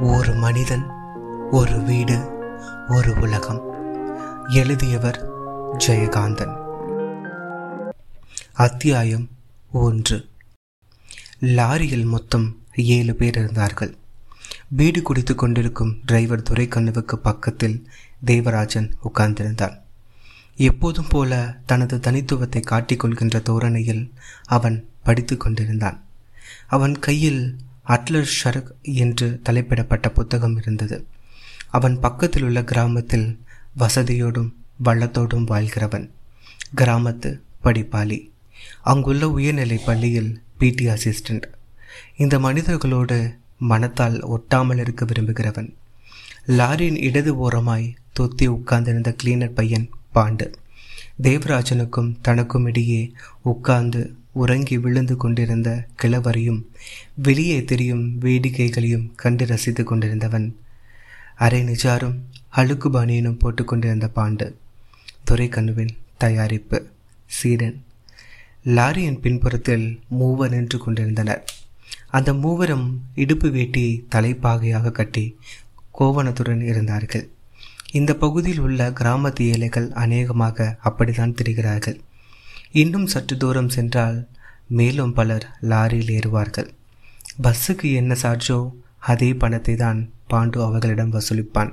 ஒரு மனிதன் ஒரு வீடு ஒரு உலகம். எழுதியவர் ஜெயகாந்தன். அத்தியாயம் ஒன்று. லாரியில் மொத்தம் ஏழு பேர் இருந்தார்கள். பீடு குடித்து கொண்டிருக்கும் டிரைவர் துரைக்கண்ணுவுக்கு பக்கத்தில் தேவராஜன் உட்கார்ந்திருந்தான். எப்போதும் போல தனது தனித்துவத்தை காட்டிக்கொள்கின்ற தோரணையில் அவன் படித்து கொண்டிருந்தான். அவன் கையில் அட்லர் ஷரக் என்று தலைப்பிடப்பட்ட புத்தகம் இருந்தது. அவன் பக்கத்தில் உள்ள கிராமத்தில் வசதியோடும் வள்ளத்தோடும் வாழ்கிறவன். கிராமத்து படிப்பாளி. அங்குள்ள உயர்நிலை பள்ளியில் பிடி அசிஸ்டண்ட் இந்த மனிதர்களோடு மனத்தால் ஒட்டாமல் இருக்க விரும்புகிறவன். லாரியின் இடது ஓரமாய் தொத்தி உட்கார்ந்திருந்த கிளீனர் பையன் பாண்டு. தேவராஜனுக்கும் தனக்கும் இடையே உட்கார்ந்து உறங்கி விழுந்து கொண்டிருந்த கிழவரையும் வெளியே தெரியும் வேடிக்கைகளையும் கண்டு ரசித்து கொண்டிருந்தவன். அரை நிஜாரும் அழுக்குபானியனும் போட்டுக்கொண்டிருந்த பாண்டு துரைக்கண்ணுவின் தயாரிப்பு சீடன். லாரியின் பின்புறத்தில் மூவர் நின்று கொண்டிருந்தனர். அந்த மூவரும் இடுப்பு வேட்டியை தலைப்பாகையாக கட்டி கோவணத்துடன் இருந்தார்கள். இந்த பகுதியில் உள்ள கிராமத்து ஏழைகள் அநேகமாக அப்படித்தான் தெரிகிறார்கள். இன்னும் சற்று தூரம் சென்றால் மேலும் பலர் லாரியில் ஏறுவார்கள். பஸ்ஸுக்கு என்ன சார்ஜோ அதே பணத்தை தான் பாண்டு அவர்களிடம் வசூலிப்பான்.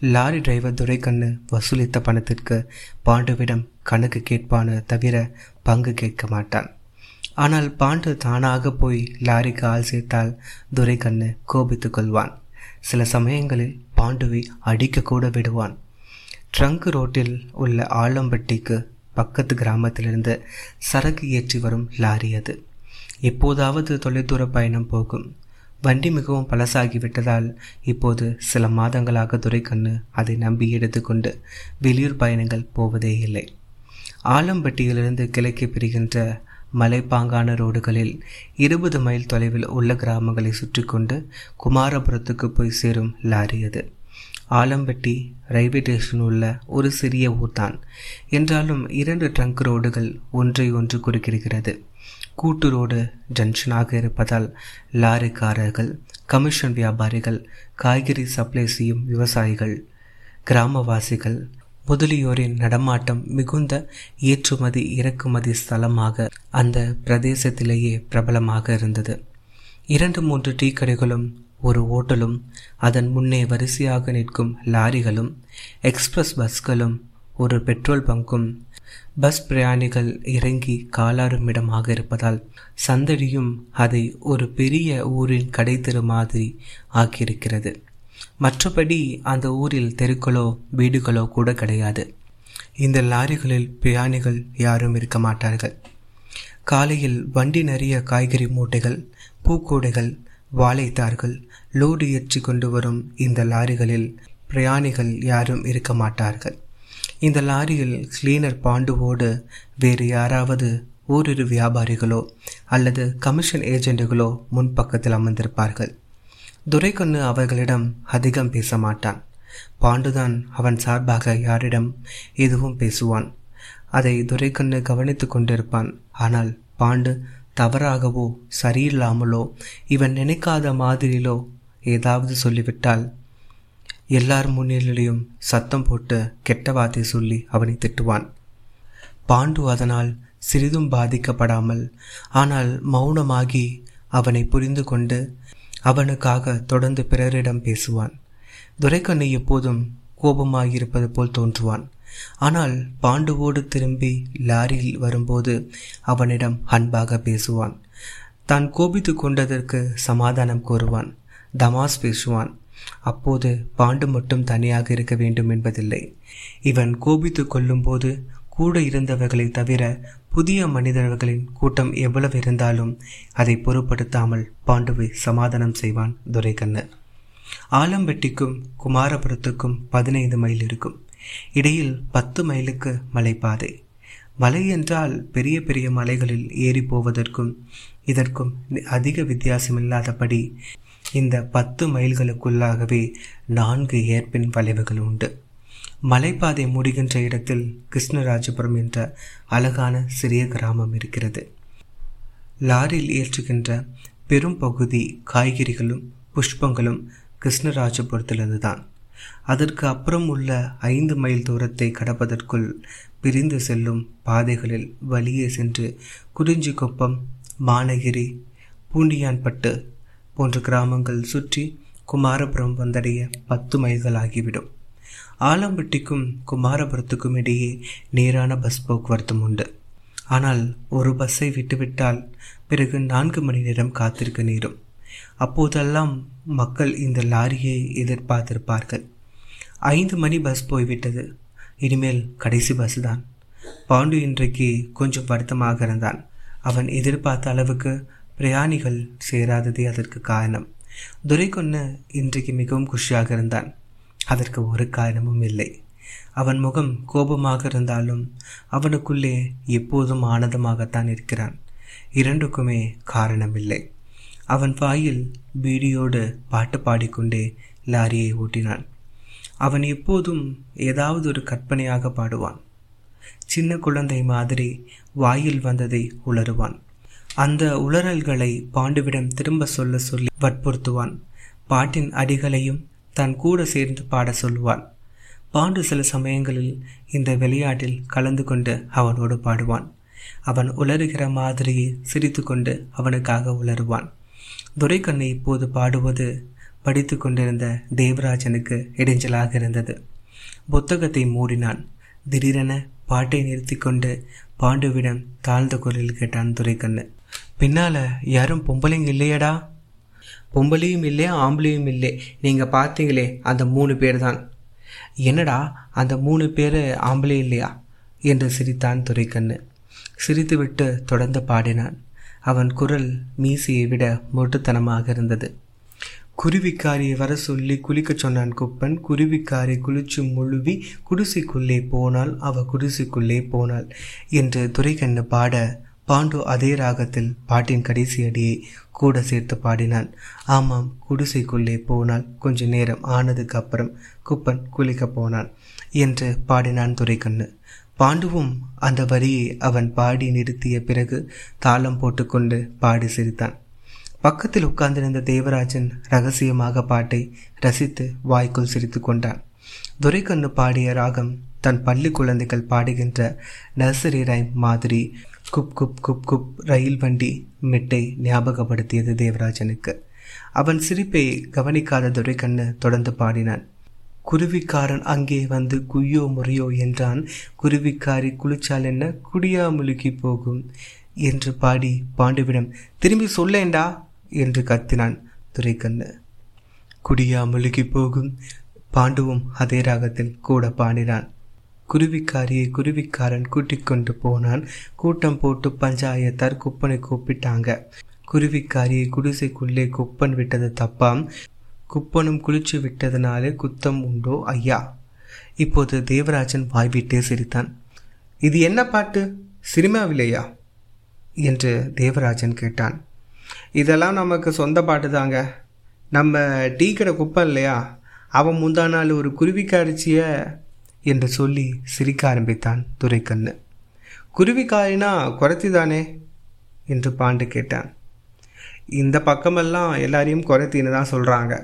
லாரி டிரைவர் துரைக்கண்ணு வசூலித்த பணத்திற்கு பாண்டுவிடம் கணக்கு கேட்பானு தவிர பங்கு கேட்க மாட்டான். ஆனால் பாண்டு தானாக போய் லாரிக்கு ஆள் சேர்த்தால் துரைக்கண்ணு கோபித்துக் கொள்வான். சில சமயங்களில் பாண்டுவை அடிக்கக்கூட விடுவான். ட்ரங்க் ரோட்டில் உள்ள ஆலம்பட்டிக்கு பக்கத்து கிராமத்திலிருந்து சரக்கு ஏற்றி வரும் லாரி அது. எப்போதாவது தொலைதூர பயணம் போகும். வண்டி மிகவும் பழசாகிவிட்டதால் இப்போது சில மாதங்களாக துரைக்கண்ணு அதை நம்பி எடுத்துக்கொண்டு வெளியூர் பயணங்கள் போவதே இல்லை. ஆலம்பட்டியிலிருந்து கிழக்கே பிரிகின்ற மலைப்பாங்கான ரோடுகளில் இருபது மைல் தொலைவில் உள்ள கிராமங்களை சுற்றி கொண்டு குமாரபுரத்துக்கு போய் சேரும் லாரி அது. ஆலம்பட்டி ரயில்வே ஸ்டேஷன் உள்ள ஒரு சிறிய ஊர்தான். என்றாலும் இரண்டு ட்ரங்க் ரோடுகள் ஒன்றை ஒன்று குறுக்கிடுகிறது. கூட்டு ரோடு ஜங்ஷனாக இருப்பதால் லாரிக்காரர்கள் கமிஷன் வியாபாரிகள் காய்கறி சப்ளை செய்யும் விவசாயிகள் கிராமவாசிகள் முதலியோரின் நடமாட்டம் மிகுந்த ஏற்றுமதி இறக்குமதி ஸ்தலமாக அந்த பிரதேசத்திலேயே பிரபலமாக இருந்தது. இரண்டு மூன்று டீ கடைகளும் ஒரு ஓட்டலும் அதன் முன்னே வரிசையாக நிற்கும் லாரிகளும் எக்ஸ்பிரஸ் பஸ்களும் ஒரு பெட்ரோல் பங்கும் பஸ் பிரயாணிகள் இறங்கி காலாடும் இடமாக இருப்பதால் சந்தடியும் அதை ஒரு பெரிய ஊரின் கடை தெரு மாதிரி ஆக்கியிருக்கிறது. மற்றபடி அந்த ஊரில் தெருக்களோ வீடுகளோ கூட கிடையாது. இந்த லாரிகளில் பிரயாணிகள் யாரும் இருக்க மாட்டார்கள். காலையில் வண்டி நிறைய காய்கறி மூட்டைகள் பூக்கூடைகள் வாழைத்தார்கள். லோடு ஏற்றி கொண்டு வரும் இந்த லாரிகளில் பிரயாணிகள் யாரும் இருக்க மாட்டார்கள். இந்த லாரியில் கிளீனர் பாண்டுவோடு வேறு யாராவது ஓரிரு வியாபாரிகளோ அல்லது கமிஷன் ஏஜென்ட்டுகளோ முன்பக்கத்தில் அமர்ந்திருப்பார்கள். துரைக்கண்ணு அவர்களிடம் அதிகம் பேச மாட்டான் பாண்டுதான் அவன் சார்பாக யாரிடம் எதுவும் பேசுவான். அதை துரைக்கண்ணு கவனித்து கொண்டிருப்பான். ஆனால் பாண்டு தவறாகவோ சரியில்லாமலோ இவன் நினைக்காத மாதிரியிலோ ஏதாவது சொல்லிவிட்டால் எல்லார் முன்னிலையும் சத்தம் போட்டு கெட்ட வார்த்தை சொல்லி அவனை திட்டுவான். பாண்டு அதனால் சிறிதும் பாதிக்கப்படாமல் ஆனால் மௌனமாகி அவனை புரிந்து கொண்டு அவனுக்காக தொடர்ந்து பிறரிடம் பேசுவான். துரைக்கண்ணு எப்போதும் கோபமாகியிருப்பது போல் தோன்றுவான். ஆனால் பாண்டுவோடு திரும்பி லாரியில் வரும்போது அவனிடம் அன்பாக பேசுவான். தான் கோபித்து கொண்டதற்கு சமாதானம் கூறுவான். தமாஸ் பேசுவான். அப்போது பாண்டு மட்டும் தனியாக இருக்க வேண்டும் என்பதில்லை. இவன் கோபித்து கொள்ளும்போது கூட இருந்தவர்களை தவிர புதிய மனிதர்களின் கூட்டம் எவ்வளவு இருந்தாலும் அதை பொருட்படுத்தாமல் பாண்டுவை சமாதானம் செய்வான் துரைக்கண்ணர். ஆலம்பட்டிக்கும் குமாரபுரத்துக்கும் பதினைந்து மைல் இருக்கும். இடையில் பத்து மைலுக்கு மலைப்பாதை. மலை என்றால் பெரிய பெரிய மலைகளில் ஏறி போவதற்கும் இதற்கும் அதிக வித்தியாசமில்லாதபடி இந்த பத்து மைல்களுக்குள்ளாகவே நான்கு ஏற்பின் வளைவுகள் உண்டு. மலைப்பாதை முடிகின்ற இடத்தில் கிருஷ்ணராஜபுரம் என்ற அழகான சிறிய கிராமம் இருக்கிறது. லாரியில் ஏற்றுகின்ற பெரும் பகுதி காய்கறிகளும் புஷ்பங்களும் கிருஷ்ணராஜபுரத்திலிருந்து தான் அதற்கு அப்புறம் உள்ள ஐந்து மைல் தூரத்தை கடப்பதற்குள் பிரிந்து செல்லும் பாதைகளில் வழியே சென்று குறிஞ்சிக்குப்பம் மானகிரி பூண்டியான்பட்டு போன்ற கிராமங்கள் சுற்றி குமாரபுரம் வந்தடைய பத்து மைல்கள் ஆகிவிடும். ஆலம்பட்டிக்கும் குமாரபுரத்துக்கும் இடையே நேரான பஸ் போக்குவரத்தும் உண்டு. ஆனால் ஒரு பஸ்ஸை விட்டுவிட்டால் பிறகு நான்கு மணி நேரம் காத்திருக்க நேரும். அப்போதெல்லாம் மக்கள் இந்த லாரியை எதிர்பார்த்திருப்பார்கள். ஐந்து மணி பஸ் போய்விட்டது. இனிமேல் கடைசி பஸ் தான். பாண்டு இன்றைக்கு கொஞ்சம் வருத்தமாக இருந்தான். அவன் எதிர்பார்த்த அளவுக்கு பிரயாணிகள் சேராததே அதற்கு காரணம். துரைக்கொன்னு இன்றைக்கு மிகவும் குஷியாக இருந்தான். அதற்கு ஒரு காரணமும் இல்லை. அவன் முகம் கோபமாக இருந்தாலும் அவனுக்குள்ளே எப்போதும் ஆனந்தமாகத்தான் இருக்கிறான். இரண்டுக்குமே காரணமில்லை. அவன் வாயில் பீடியோடு பாட்டு பாடிக்கொண்டே லாரியை ஓட்டினான். அவன் எப்போதும் ஏதாவது ஒரு கற்பனையாக பாடுவான். சின்ன குழந்தை மாதிரி வாயில் வந்ததை உளறுவான். அந்த உளறல்களை பாண்டுவிடம் திரும்ப சொல்ல சொல்லி வற்புறுத்துவான். பாட்டின் அடிகளையும் தன் கூட சேர்ந்து பாட சொல்லுவான். பாண்டு சில சமயங்களில் இந்த விளையாட்டில் கலந்து கொண்டு அவனோடு பாடுவான். அவன் உளறுகிற மாதிரியே சிரித்து கொண்டு அவனுக்காக உளறுவான். துரைக்கண்ணை இப்போது பாடுவது படித்து கொண்டிருந்த தேவராஜனுக்கு இடைஞ்சலாக இருந்தது. புத்தகத்தை மூடினான். திடீரென பாட்டை நிறுத்தி கொண்டு பாண்டுவிடம் தாழ்ந்த குரலில் கேட்டான் துரைக்கண்ணு. பின்னால யாரும் பொம்பளைங்க இல்லையடா? பொம்பளையும் இல்லை ஆம்பளையும் இல்லை. நீங்கள் பார்த்தீங்களே அந்த மூணு பேர் தான் என்னடா அந்த மூணு பேர் ஆம்பளை இல்லையா? என்று சிரித்தான் துரைக்கண்ணு. சிரித்துவிட்டு தொடர்ந்து பாடினான். அவன் குரல் மீசையை விட மொட்டுத்தனமாக இருந்தது. குருவிக்காரியை வர சொல்லி குளிக்கச் சொன்னான் குப்பன். குருவிக்காரை குளிச்சு முழுவி குடிசைக்குள்ளே போனால் அவ குடிசைக்குள்ளே போனாள் என்று துரைக்கண்ணு பாட பாண்டு அதே ராகத்தில் பாட்டின் கடைசி அடியை கூட சேர்த்து பாடினான். ஆமாம் குடிசைக்குள்ளே போனால் கொஞ்ச நேரம் ஆனதுக்கு அப்புறம் குப்பன் குளிக்க போனான் என்று பாடினான் துரைக்கண்ணு. பாண்டுவும் அந்த வரியை அவன் பாடி நிறுத்திய பிறகு தாளம் போட்டுக்கொண்டு பாடி சிரித்தான். பக்கத்தில் உட்கார்ந்திருந்த தேவராஜன் ரகசியமாக பாட்டை ரசித்து வாய்க்குள் சிரித்து கொண்டான். துரைக்கண்ணு பாடிய ராகம் தன் பள்ளி குழந்தைகள் பாடுகின்ற நர்சரி ரைம் மாதிரி குப் குப் குப் குப் ரயில் வண்டி மெட்டை ஞாபகப்படுத்தியது தேவராஜனுக்கு. அவன் சிரிப்பை கவனிக்காத துரைக்கண்ணு தொடர்ந்து பாடினான். குருவிக்காரன் அங்கே வந்து குய்யோ முறையோ என்றான். குருவிக்காரி குளிச்சால் என்ன? குடியா முழுகி போகும் என்று பாடி பாண்டுவிடம் திரும்பி சொல்லேண்டா? என்று கத்தினான் துரைக்கண்ணு. குடியா முழுகி போகும். பாண்டுவும் அதே ராகத்தில் கூட பாடினான். குருவிக்காரியை குருவிக்காரன் கூட்டிக் கொண்டு போனான். கூட்டம் போட்டு பஞ்சாயத்தார் குப்பனை கூப்பிட்டாங்க. குருவிக்காரியை குடிசைக்குள்ளே குப்பன் விட்டது தப்பாம். குப்பனும் குளிச்சு விட்டதனாலே குத்தம் உண்டோ ஐயா? இப்போது தேவராஜன் வாய்விட்டே சிரித்தான். இது என்ன பாட்டு? சினிமாவில்லையா என்று தேவராஜன் கேட்டான். இதெல்லாம் நமக்கு சொந்த பாட்டு தாங்க நம்ம டீ கடை குப்பம் இல்லையா? அவன் முந்தா நாள் ஒரு குருவிக்காரிச்சிய என்று சொல்லி சிரிக்க ஆரம்பித்தான் துரைக்கண்ணு. குருவிக்காரினா குறைத்தி தானே என்று பாண்டு கேட்டான். இந்த பக்கமெல்லாம் எல்லாரையும் குறைத்தின்னு தான் சொல்கிறாங்க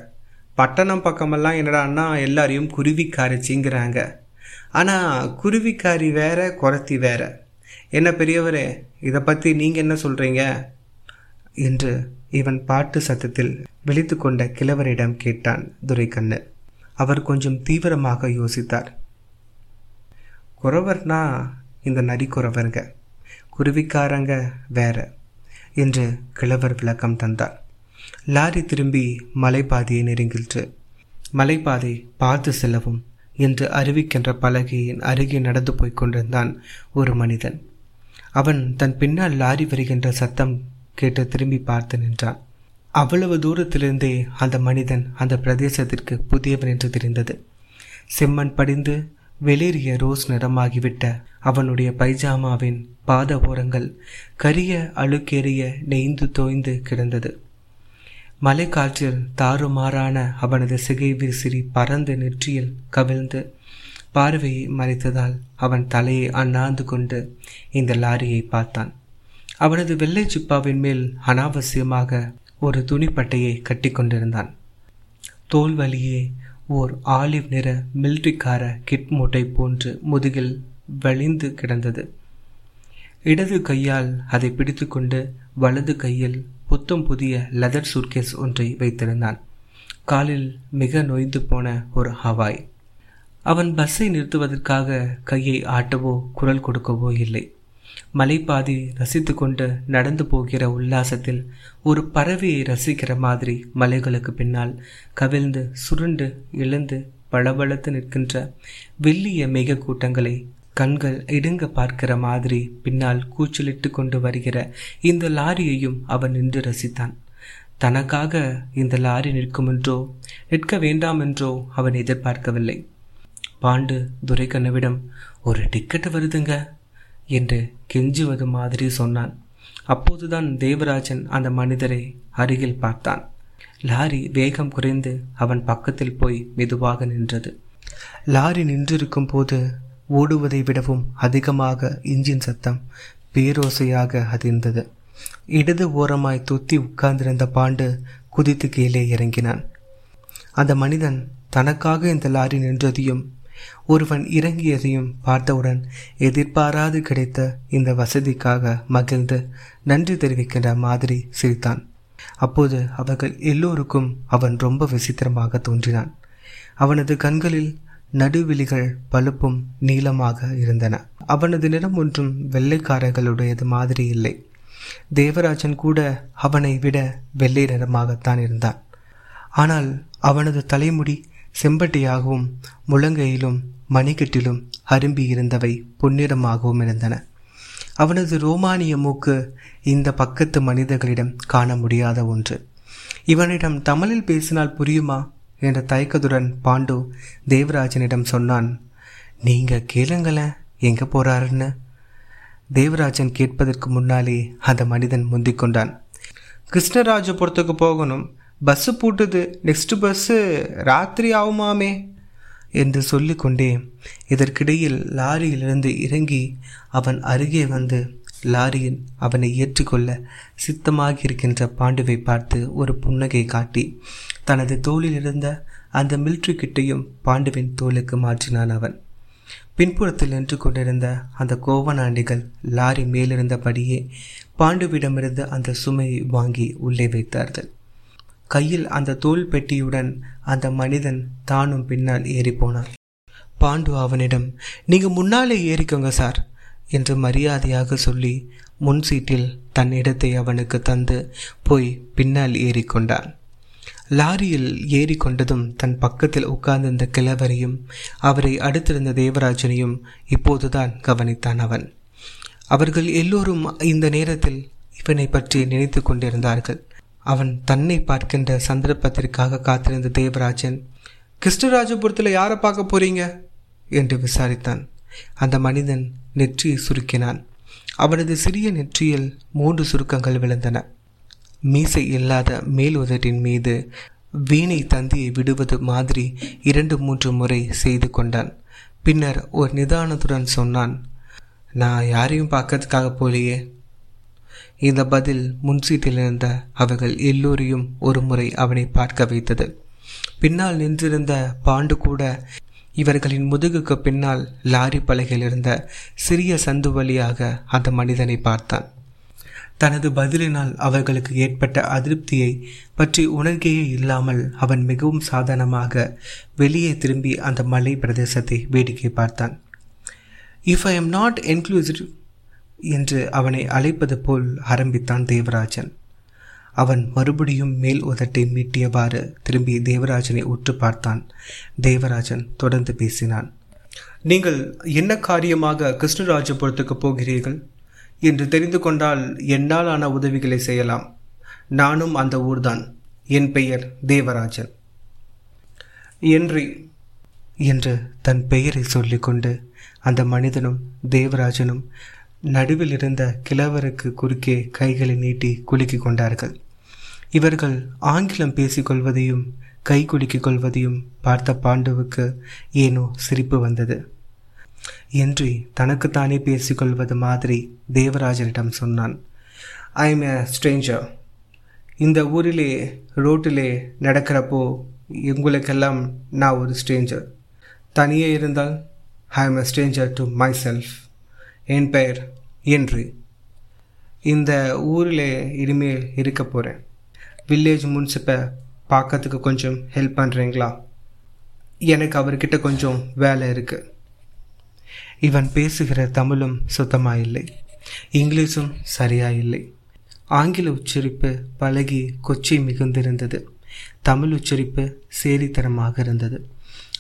பட்டணம் பக்கமெல்லாம் என்னடான்னா எல்லாரையும் குருவிக்காரிச்சிங்கிறாங்க. ஆனால் குருவிக்காரி வேற குறத்தி வேற. என்ன பெரியவரே இதை பற்றி நீங்கள் என்ன சொல்கிறீங்க என்று இவன் பாட்டு சத்தத்தில் விழித்து கொண்ட கிழவரிடம் கேட்டான் துரைக்கண்ணு. அவர் கொஞ்சம் தீவிரமாக யோசித்தார். குறவர்னா இந்த நரி குறவருங்க. குருவிக்காரங்க வேற என்று கிழவர் விளக்கம் தந்தார். லாரி திரும்பி மலைப்பாதையை நெருங்கிற்று. மலைப்பாதை பார்த்து செல்லவும் என்று அறிவிக்கின்ற பலகையின் அருகே நடந்து போய்க் கொண்டிருந்தான் ஒரு மனிதன். அவன் தன் பின்னால் லாரி வருகின்ற சத்தம் கேட்டு திரும்பி பார்த்து நின்றான். அவ்வளவு தூரத்திலிருந்தே அந்த மனிதன் அந்த பிரதேசத்திற்கு புதியவன் என்று தெரிந்தது. செம்மண் படிந்து வெளிரிய ரோஸ் நிறமாகிவிட்ட அவனுடைய பைஜாமாவின் பாத ஓரங்கள் கரிய அழுக்கேறிய நெய்ந்து தோய்ந்து கிடந்தது. மலைக்காற்றில் தாறுமாறான அவனது சிகை விசிறி பறந்து நெற்றியில் கவிழ்ந்து பார்வையை மறைத்ததால் அவன் தலையை அண்ணாந்து கொண்டு இந்த லாரியை பார்த்தான். அவனது வெள்ளை சிப்பாவின் மேல் அனாவசியமாக ஒரு துணிப்பட்டையை கட்டி கொண்டிருந்தான். தோல் வழியே ஓர் ஆலிவ் நிற மில்ட்ரிக்கார கிட் மூட்டை போன்று முதுகில் வழிந்து கிடந்தது. இடது கையால் அதை பிடித்துக்கொண்டு வலது கையில் புத்தம் புதிய லெதர் சூட்கேஸ் ஒன்றை வைத்திருந்தான். காலில் மிக நொய்ந்து போன ஒரு ஹவாய். அவன் பஸ்ஸை நிறுத்துவதற்காக கையை ஆட்டவோ குரல் கொடுக்கவோ இல்லை. மலைப்பாதி ரசித்து கொண்டு நடந்து போகிற உல்லாசத்தில் ஒரு பறவையை ரசிக்கிற மாதிரி மலைகளுக்கு பின்னால் கவிழ்ந்து சுருண்டு இழந்து பளபளத்து நிற்கின்ற வெள்ளிய மேக கூட்டங்களை கண்கள் இடுங்க பார்க்கிற மாதிரி பின்னால் கூச்சலிட்டு கொண்டு வருகிற இந்த லாரியையும் அவன் நின்று ரசித்தான். தனக்காக இந்த லாரி நிற்குமென்றோ நிற்க வேண்டாம் என்றோ அவன் எதிர்பார்க்கவில்லை. பாண்டு துரைக்கண்ணவிடம் ஒரு டிக்கெட் வருதுங்க என்று கெஞ்சுவது மாதிரி சொன்னான். அப்போதுதான் தேவராஜன் அந்த மனிதரை அருகில் பார்த்தான். லாரி வேகம் குறைந்து அவன் பக்கத்தில் போய் மெதுவாக நின்றது. லாரி நின்றிருக்கும் போது ஓடுவதை விடவும் அதிகமாக இன்ஜின் சத்தம் பேரோசையாக அதிர்ந்தது. இடது ஓரமாய் தொத்தி உட்கார்ந்திருந்த பாண்டு குதித்து கீழே இறங்கினான். அந்த மனிதன் தனக்காக இந்த லாரி நின்றதையும் ஒருவன் இறங்கியதையும் பார்த்தவுடன் எதிர்பாராது கிடைத்த இந்த வசதிக்காக மகிழ்ந்து நன்றி தெரிவிக்கின்ற மாதிரி சிரித்தான். அப்போது அவர்கள் எல்லோருக்கும் அவன் ரொம்ப விசித்திரமாக தோன்றினான். அவனது கண்களில் நடுவிழிகள் பழுப்பும் நீளமாக இருந்தன. அவனது நிறம் ஒன்றும் வெள்ளைக்காரர்களுடையது மாதிரி இல்லை. தேவராஜன் கூட அவனை விட வெள்ளை நிறமாகத்தான் இருந்தான். ஆனால் அவனது தலைமுடி செம்பட்டியாகவும் முழங்கையிலும் மணிக்கட்டிலும் அரும்பி இருந்தவை பொன்னிறமாகவும் இருந்தன. அவனது ரோமானிய மூக்கு இந்த பக்கத்து மனிதர்களிடம் காண முடியாத ஒன்று. இவனிடம் தமிழில் பேசினால் புரியுமா? என்ற தயக்கத்துடன் பாண்டு தேவராஜனிடம் சொன்னான் நீங்கள் கேளுங்களேன் எங்கே போகிறாருன்னு தேவராஜன் கேட்பதற்கு முன்னாலே அந்த மனிதன் முந்திக் கொண்டான். கிருஷ்ணராஜபுரத்துக்கு போகணும். பஸ்ஸு பூட்டுது. நெக்ஸ்ட் பஸ்ஸு ராத்திரி ஆகுமாமே? என்று சொல்லிக்கொண்டே இதற்கிடையில் லாரியிலிருந்து இறங்கி அவன் அருகே வந்து லாரியின் அவனை ஏற்றுக்கொள்ள சித்தமாகி இருக்கின்ற பாண்டுவை பார்த்து ஒரு புன்னகை காட்டி தனது தோளில் இருந்த அந்த மில்ட்ரி கிட்டையும் பாண்டுவின் தோலுக்கு மாற்றினான் அவன். பின்புறத்தில் நின்று கொண்டிருந்த அந்த கோவனாண்டிகள் லாரி மேலிருந்தபடியே பாண்டுவிடமிருந்து அந்த சுமையை வாங்கி உள்ளே வைத்தார்கள். கையில் அந்த தோல் பெட்டியுடன் அந்த மனிதன் தானும் பின்னால் ஏறி போனான் பாண்டு அவனிடம் நீங்க முன்னாலே ஏறிக்கோங்க சார். என்று மரியாதையாக சொல்லி முன் சீட்டில் தன் இடத்தை அவனுக்கு தந்து போய் பின்னால் ஏறிக்கொண்டான். லாரியில் ஏறிக்கொண்டதும் தன் பக்கத்தில் உட்கார்ந்திருந்த கிழவரையும் அவரை அடுத்திருந்த தேவராஜனையும் இப்போதுதான் கவனித்தான் அவன். அவர்கள் எல்லோரும் இந்த நேரத்தில் இவனை பற்றி நினைத்து கொண்டிருந்தார்கள். அவன் தன்னை பார்க்கின்ற சந்தர்ப்பத்திற்காக காத்திருந்த தேவராஜன் கிருஷ்ணராஜபுரத்தில் யாரை பார்க்க போறீங்க? என்று விசாரித்தான். அந்த மனிதன் நெற்றியை சுருக்கினான். அவனது சிறிய நெற்றியில் மூன்று சுருக்கங்கள் விழுந்தன. மீசை இல்லாத மேல் உதட்டின் மீது வீணை தந்தியை விடுவது மாதிரி இரண்டு மூன்று முறை செய்து கொண்டான். பின்னர் ஒரு நிதானத்துடன் சொன்னான் நான் யாரையும் பார்க்கறதுக்காக போலியே. இந்த பதில் முன்சீட்டில் இருந்த அவர்கள் எல்லோரையும் ஒரு முறை அவனை பார்க்க வைத்தது. பின்னால் நின்றிருந்த பாண்டு கூட இவர்களின் முதுகுக்கு பின்னால் லாரி பலகையில் இருந்த சிறிய சந்து வழியாக அந்த மனிதனை பார்த்தான். தனது பதிலினால் அவர்களுக்கு ஏற்பட்ட அதிருப்தியை பற்றி உணர்கையே இல்லாமல் அவன் மிகவும் சாதாரணமாக வெளியே திரும்பி அந்த மலை பிரதேசத்தை வேடிக்கை பார்த்தான். If I am not inclusive என்று அவனை அழைப்பது போல் ஆரம்பித்தான் தேவராஜன். அவன் மறுபடியும் மேல் உதட்டை மீட்டியவாறு திரும்பி தேவராஜனை உற்று பார்த்தான். தேவராஜன் தொடர்ந்து பேசினான். நீங்கள் என்ன காரியமாக கிருஷ்ணராஜபுரத்துக்கு போகிறீர்கள்? என்று தெரிந்து கொண்டால் என்னால் ஆன உதவிகளை செய்யலாம். நானும் அந்த ஊர்தான். என் பெயர் தேவராஜன். என்றி என்று தன் பெயரை சொல்லிக்கொண்டு அந்த மனிதனும் தேவராஜனும் நடுவில் இருந்த கிழவருக்கு குறுக்கே கைகளை நீட்டி குலுக்கிக் கொண்டார்கள். இவர்கள் ஆங்கிலம் பேசிக்கொள்வதையும் கை குலுக்கிக் கொள்வதையும் பார்த்த பாண்டவுக்கு ஏனோ சிரிப்பு வந்தது. என்று தனக்குத்தானே பேசிக்கொள்வது மாதிரி தேவராஜனிடம் சொன்னான். ஐ எம் எ ஸ்ட்ரேஞ்சர் இந்த ஊரிலே ரோட்டிலே நடக்கிறப்போ எங்களுக்கெல்லாம் நான் ஒரு ஸ்ட்ரேஞ்சர் தனியே இருந்தால் I am a stranger to myself என் பெயர் என்று. இந்த ஊரில் இனிமேல் இருக்க போகிறேன் வில்லேஜ் முன்சிப்பை பார்க்கறதுக்கு கொஞ்சம் ஹெல்ப் பண்ணுறீங்களா எனக்கு அவர்கிட்ட கொஞ்சம் வேலை இருக்குது இவன் பேசுகிற தமிழும் சுத்தமாக இல்லை. இங்கிலீஷும் சரியாக இல்லை. ஆங்கில உச்சரிப்பு பழகி கொச்சி மிகுந்திருந்தது. தமிழ் உச்சரிப்பு சேரித்தனமாக இருந்தது.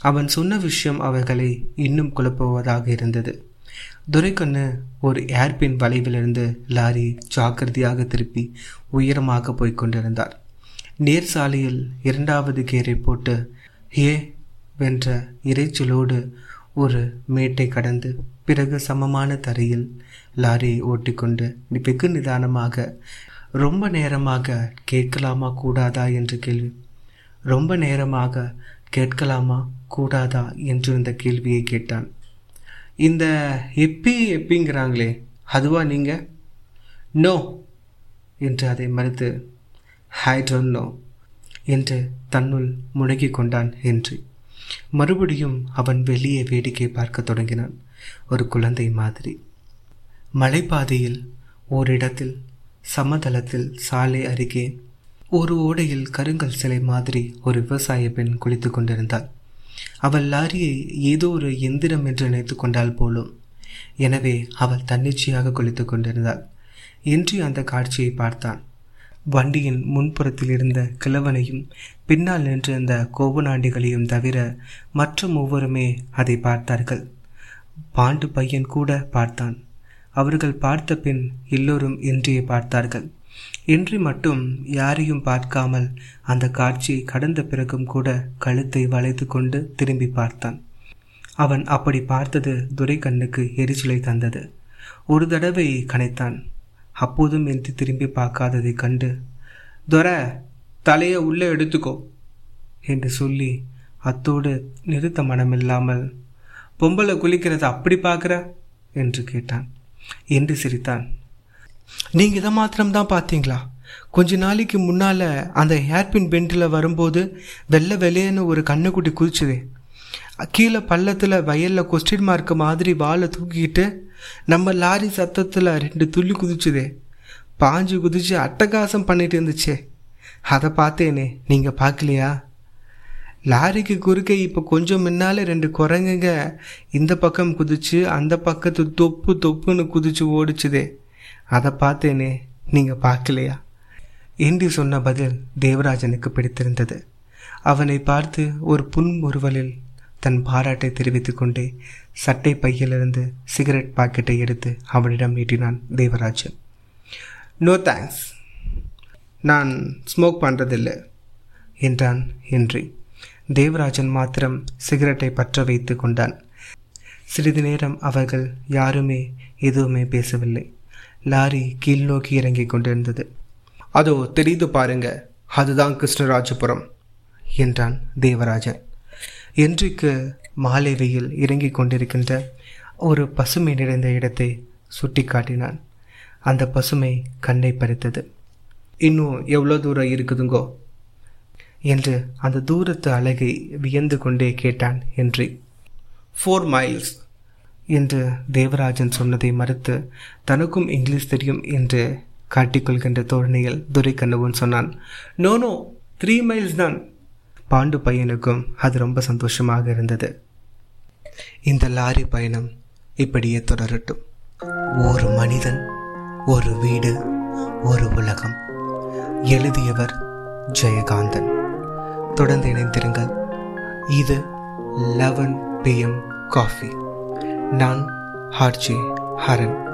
அவன் சொன்ன விஷயம் அவர்களை இன்னும் குழப்புவதாக இருந்தது. துரைக்கண்ணு ஒரு ஏர்பின் வளைவிலிருந்து லாரி ஜாக்கிரதையாக திருப்பி உயரமாக போய்க் கொண்டிருந்தார். நேர் சாலையில் இரண்டாவது கேரை போட்டு ஏ வென்ற இறைச்சலோடு ஒரு மேட்டை கடந்து பிறகு சமமான தரையில் லாரியை ஓட்டிக்கொண்டு வெகு நிதானமாக ரொம்ப நேரமாக கேட்கலாமா கூடாதா? என்ற கேள்வி. ரொம்ப நேரமாக கேட்கலாமா கூடாதா? என்று இந்த கேள்வியை கேட்டான். இந்த எப்பி எப்பிங்கிறாங்களே அதுவா நீங்கள் நோ என்று அதை மறுத்து ஹை டோன் நோ என்று தன்னுள் முடங்கிக் கொண்டான் என்று மறுபடியும் அவன் வெளியே வேடிக்கை பார்க்க தொடங்கினான். ஒரு குழந்தை மாதிரி. மலைப்பாதையில் ஓரிடத்தில் சமதளத்தில் சாலை அருகே ஒரு ஓடையில் கருங்கல் சிலை மாதிரி ஒரு விவசாய பெண் குளித்து கொண்டிருந்தாள். அவள் லாரியை ஏதோ ஒரு எந்திரம் என்று நினைத்து கொண்டாள் போலும். எனவே அவள் தன்னிச்சையாக குளித்து கொண்டிருந்தாள். என்று அந்த காட்சியை பார்த்தான். வண்டியின் முன்புறத்தில் இருந்த கிழவனையும் பின்னால் நின்றிருந்த கோபநாண்டிகளையும் தவிர மற்ற மூவருமே அதை பார்த்தார்கள். பாண்டு பையன் கூட பார்த்தான். அவர்கள் பார்த்த பின் எல்லோரும் இன்றியை பார்த்தார்கள். இன்று மட்டும் யாரையும் பார்க்காமல் அந்த காட்சியை கடந்த பிறகும் கூட கழுத்தை வளைத்து கொண்டு திரும்பி பார்த்தான். அவன் அப்படி பார்த்தது துரைக்கண்ணுக்கு எரிச்சலை தந்தது. ஒரு தடவை கனைத்தான். அப்போதும் என்று திரும்பி பார்க்காததை கண்டு துரை தலையை உள்ளே எடுத்துக்கோ என்று சொல்லி அத்தோடு நிறுத்த மனமில்லாமல் பொம்பளை குளிக்கிறத அப்படி பார்க்குற? என்று கேட்டான். என்று சிரித்தான். நீங்கள் இதை மாத்திரம்தான் பார்த்தீங்களா? கொஞ்ச நாளைக்கு முன்னால் அந்த ஹேர்பின் பெண்டில் வரும்போது வெள்ளை வெள்ளையன்னு ஒரு கண்ணுக்குட்டி குதிச்சுது. கீழே பள்ளத்தில் வயலில் கொஸ்டின் மார்க் மாதிரி வாழை தூக்கிக்கிட்டு நம்ம லாரி சத்தத்தில் ரெண்டு துள்ளி குதிச்சுது. பாஞ்சு குதிச்சு அட்டகாசம் பண்ணிட்டு இருந்துச்சே. அதை பார்த்தேனே நீங்கள் பார்க்கலையா? லாரிக்கு குறுக்கே இப்போ கொஞ்சம் முன்னால் ரெண்டு குரங்குங்க இந்த பக்கம் குதிச்சு அந்த பக்கத்து தொப்பு தொப்புன்னு குதிச்சு ஓடிச்சுதே. அதை பார்த்தேனே நீங்கள் பார்க்கலையா? என்று சொன்ன பதில் தேவராஜனுக்கு பிடித்திருந்தது. அவனை பார்த்து ஒரு புன்முறுவலில் தன் பாராட்டை தெரிவித்து கொண்டே சட்டை பையிலிருந்து சிகரெட் பாக்கெட்டை எடுத்து அவனிடம் நீட்டினான் தேவராஜன். நோ தேங்க்ஸ் நான் ஸ்மோக் பண்ணுறதில்லை என்றான் ஹென்றி. தேவராஜன் மாத்திரம் சிகரெட்டை பற்ற வைத்து கொண்டான். சிறிது நேரம் அவர்கள் யாருமே எதுவுமே பேசவில்லை. லாரி கீழ் நோக்கி இறங்கி கொண்டிருந்தது. அதோ தெரியுது பாருங்க அதுதான் கிருஷ்ணராஜபுரம் என்றான் தேவராஜன். என்றைக்கு மாலை வெயில் இறங்கிக் கொண்டிருக்கின்ற ஒரு பசுமை நிறைந்த இடத்தை சுட்டி காட்டினான். அந்த பசுமை கண்ணை பறித்தது. இன்னும் எவ்வளோ தூரம் இருக்குதுங்கோ? என்று அந்த தூரத்து அழகை வியந்து கொண்டே கேட்டான் என்று ஃபோர் மைல்ஸ் என்று தேவராஜன் சொன்னதை மறுத்து தனக்கும் இங்கிலீஷ் தெரியும் என்று காட்டிக்கொள்கின்ற தோரணையில் துரைக்கண்ணுவன் சொன்னான் நோ நோ த்ரீ மைல்ஸ் தான். பாண்டு பையனுக்கும் அது ரொம்ப சந்தோஷமாக இருந்தது. இந்த லாரி பயணம் இப்படியே தொடரட்டும். ஒரு மனிதன் ஒரு வீடு ஒரு உலகம். எழுதியவர் ஜெயகாந்தன். தொடர்ந்து இணைந்திருங்கள். இது லெவன் பிஎம் காஃபி. նան հարջի հարն